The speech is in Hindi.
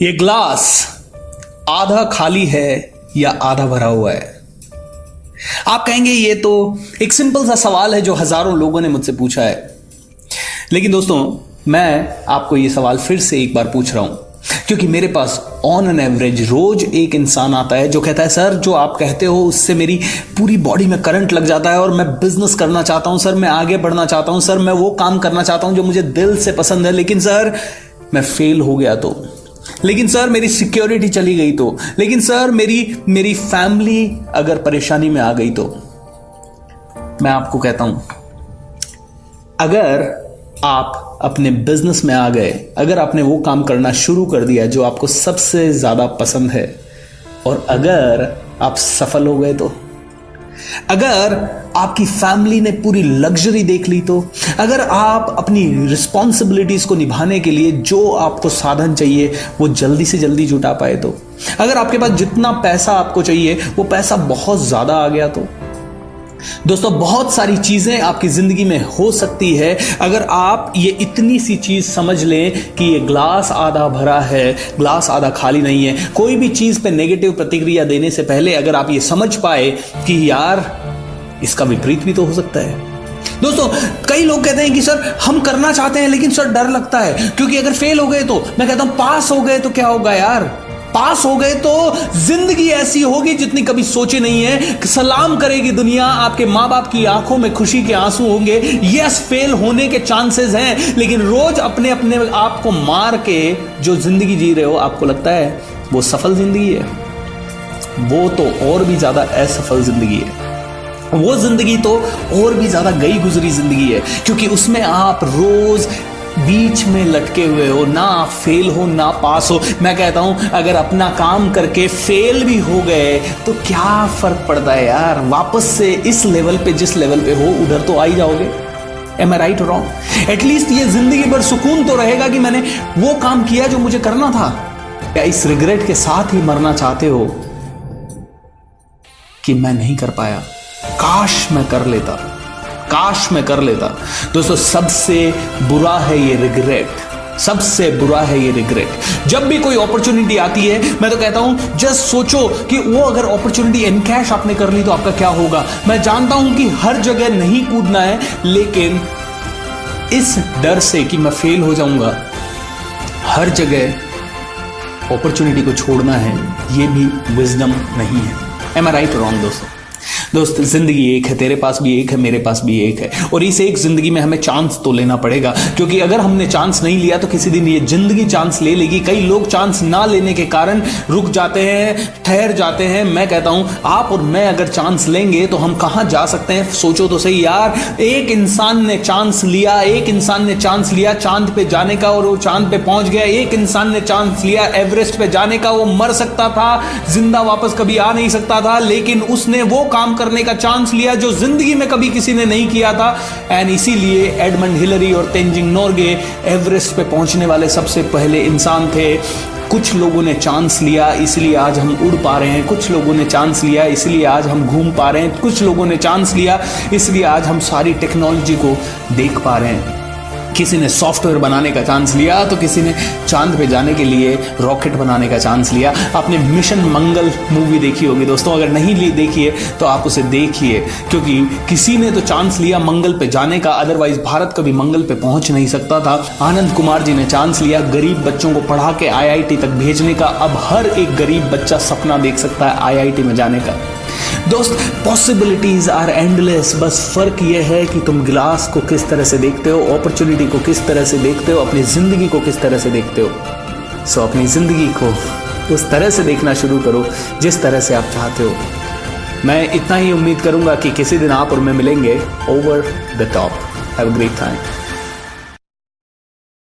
ये ग्लास आधा खाली है या आधा भरा हुआ है? आप कहेंगे ये तो एक सिंपल सा सवाल है जो हज़ारों लोगों ने मुझसे पूछा है। लेकिन दोस्तों, मैं आपको ये सवाल फिर से एक बार पूछ रहा हूँ, क्योंकि मेरे पास ऑन एन एवरेज रोज एक इंसान आता है जो कहता है, सर, जो आप कहते हो उससे मेरी पूरी बॉडी में करंट लग जाता है और मैं बिज़नेस करना चाहता हूँ, सर, मैं आगे बढ़ना चाहता हूँ, सर, मैं वो काम करना चाहता हूँ जो मुझे दिल से पसंद है। लेकिन, सर, मैं फेल हो गया तो। लेकिन सर, मेरी सिक्योरिटी चली गई तो। लेकिन सर, मेरी मेरी फैमिली अगर परेशानी में आ गई तो। मैं आपको कहता हूँ, अगर आप अपने बिज़नेस में आ गए, अगर आपने वो काम करना शुरू कर दिया जो आपको सबसे ज़्यादा पसंद है, और अगर आप सफल हो गए तो। अगर आपकी फैमिली ने पूरी लग्जरी देख ली तो? अगर आप अपनी रिस्पॉन्सिबिलिटीज को निभाने के लिए जो आपको साधन चाहिए, वो जल्दी से जल्दी जुटा पाए तो? अगर आपके पास जितना पैसा आपको चाहिए, वो पैसा बहुत ज़्यादा आ गया तो? दोस्तों, बहुत सारी चीज़ें आपकी ज़िंदगी में हो सकती है। अगर आप ये इतनी सी चीज़ समझ लें कि ये ग्लास आधा भरा है ग्लास आधा खाली नहीं है, कोई भी चीज़ पे नेगेटिव प्रतिक्रिया देने से पहले अगर आप ये समझ पाए कि यार इसका विपरीत भी तो हो सकता है। दोस्तों, कई लोग कहते हैं कि, सर, हम करना चाहते हैं, लेकिन, सर, डर लगता है। क्योंकि अगर फेल हो गए तो मैं कहता हूँ, पास हो गए तो क्या होगा यार? पास हो गए तो ज़िंदगी ऐसी होगी जितनी कभी सोची नहीं है। सलाम करेगी दुनिया, आपके माँ बाप की आँखों में खुशी के आँसू होंगे। यस फेल होने के चांसेस हैं, लेकिन रोज अपने अपने आप को मार के जो ज़िंदगी जी रहे हो, आपको लगता है वो सफल ज़िंदगी है। वो तो और भी ज़्यादा असफल ज़िंदगी है। वो ज़िंदगी तो और भी ज़्यादा गई गुजरी ज़िंदगी है, क्योंकि उसमें आप रोज बीच में लटके हुए हो, ना आप फेल हो, ना पास हो। मैं कहता हूँ, अगर अपना काम करके फेल भी हो गए तो क्या फ़र्क पड़ता है यार? वापस से इस लेवल पे, जिस लेवल पे हो, उधर तो आ ही जाओगे am I right wrong at least ये ज़िंदगी भर सुकून तो रहेगा कि मैंने वो काम किया जो मुझे करना था। क्या इस रिग्रेट के साथ ही मरना चाहते हो कि मैं नहीं कर पाया? काश मैं कर लेता। काश मैं कर लेता। दोस्तों, सबसे बुरा है ये रिग्रेट सबसे बुरा है ये रिग्रेट जब भी कोई अपॉर्चुनिटी आती है, मैं तो कहता हूँ, जस्ट सोचो कि वो अगर अपॉर्चुनिटी कैश आपने कर ली तो आपका क्या होगा? मैं जानता हूँ कि हर जगह नहीं कूदना है, लेकिन इस डर से कि मैं फेल हो जाऊँगा, हर जगह अपॉर्चुनिटी को छोड़ना है, ये भी विजडम नहीं है। एम आई राइट रॉन्ग दोस्तों? दोस्त, ज़िंदगी एक है, तेरे पास भी एक है, मेरे पास भी एक है। और इस एक ज़िंदगी में हमें चांस तो लेना पड़ेगा, क्योंकि अगर हमने चांस नहीं लिया तो किसी दिन ये ज़िंदगी चांस ले लेगी। कई लोग चांस ना लेने के कारण रुक जाते हैं, ठहर जाते हैं। मैं कहता हूँ, आप और मैं अगर चांस लेंगे तो हम कहाँ जा सकते हैं? सोचो तो सही यार, एक इंसान ने चांस लिया, एक इंसान ने चांस लिया चाँद पे जाने का और वो चाँद पे पहुँच गया। एक इंसान ने चांस लिया एवरेस्ट पे जाने का, वो मर सकता था, ज़िंदा वापस कभी आ नहीं सकता था, लेकिन उसने वो काम करने का चांस लिया जो ज़िंदगी में कभी किसी ने नहीं किया था। एंड इसीलिए एडमंड हिलरी और तेंजिंग नोर्गे एवरेस्ट पे पहुँचने वाले सबसे पहले इंसान थे। कुछ लोगों ने चांस लिया, इसलिए आज हम उड़ पा रहे हैं। कुछ लोगों ने चांस लिया, इसलिए आज हम घूम पा रहे हैं। कुछ लोगों ने चांस लिया, इसलिए आज हम सारी टेक्नोलॉजी को देख पा रहे हैं। किसी ने सॉफ्टवेयर बनाने का चांस लिया तो किसी ने चाँद पे जाने के लिए रॉकेट बनाने का चांस लिया। आपने मिशन मंगल मूवी देखी होगी दोस्तों, अगर नहीं देखिए तो आप उसे देखिए, क्योंकि किसी ने तो चांस लिया मंगल पे जाने का अदरवाइज़ भारत कभी मंगल पे पहुँच नहीं सकता था। आनंद कुमार जी ने चांस लिया गरीब बच्चों को पढ़ा के आईआईटी तक भेजने का। अब हर एक गरीब बच्चा सपना देख सकता है आईआईटी में जाने का। दोस्त पॉसिबिलिटीज आर एंडलेस बस फ़र्क यह है कि तुम गिलास को किस तरह से देखते हो अपॉर्चुनिटी को किस तरह से देखते हो, अपनी ज़िंदगी को किस तरह से देखते हो। सो अपनी ज़िंदगी को उस तरह से देखना शुरू करो जिस तरह से आप चाहते हो। मैं इतना ही उम्मीद करूँगा कि किसी दिन आप और मैं मिलेंगे over the top have great time